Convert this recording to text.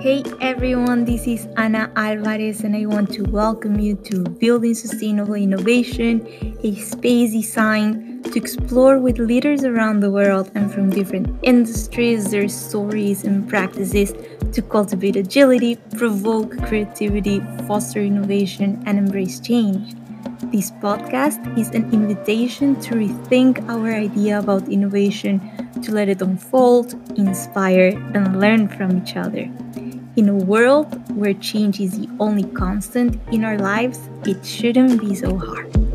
Hey everyone, this is Ana Alvarez, and I want to welcome you to Building Sustainable Innovation, a space designed to explore with leaders around the world and from different industries their stories and practices to cultivate agility, provoke creativity, foster innovation, and embrace change. This podcast is an invitation to rethink our idea about innovation, to let it unfold, inspire, and learn from each other. In a world where change is the only constant in our lives, it shouldn't be so hard.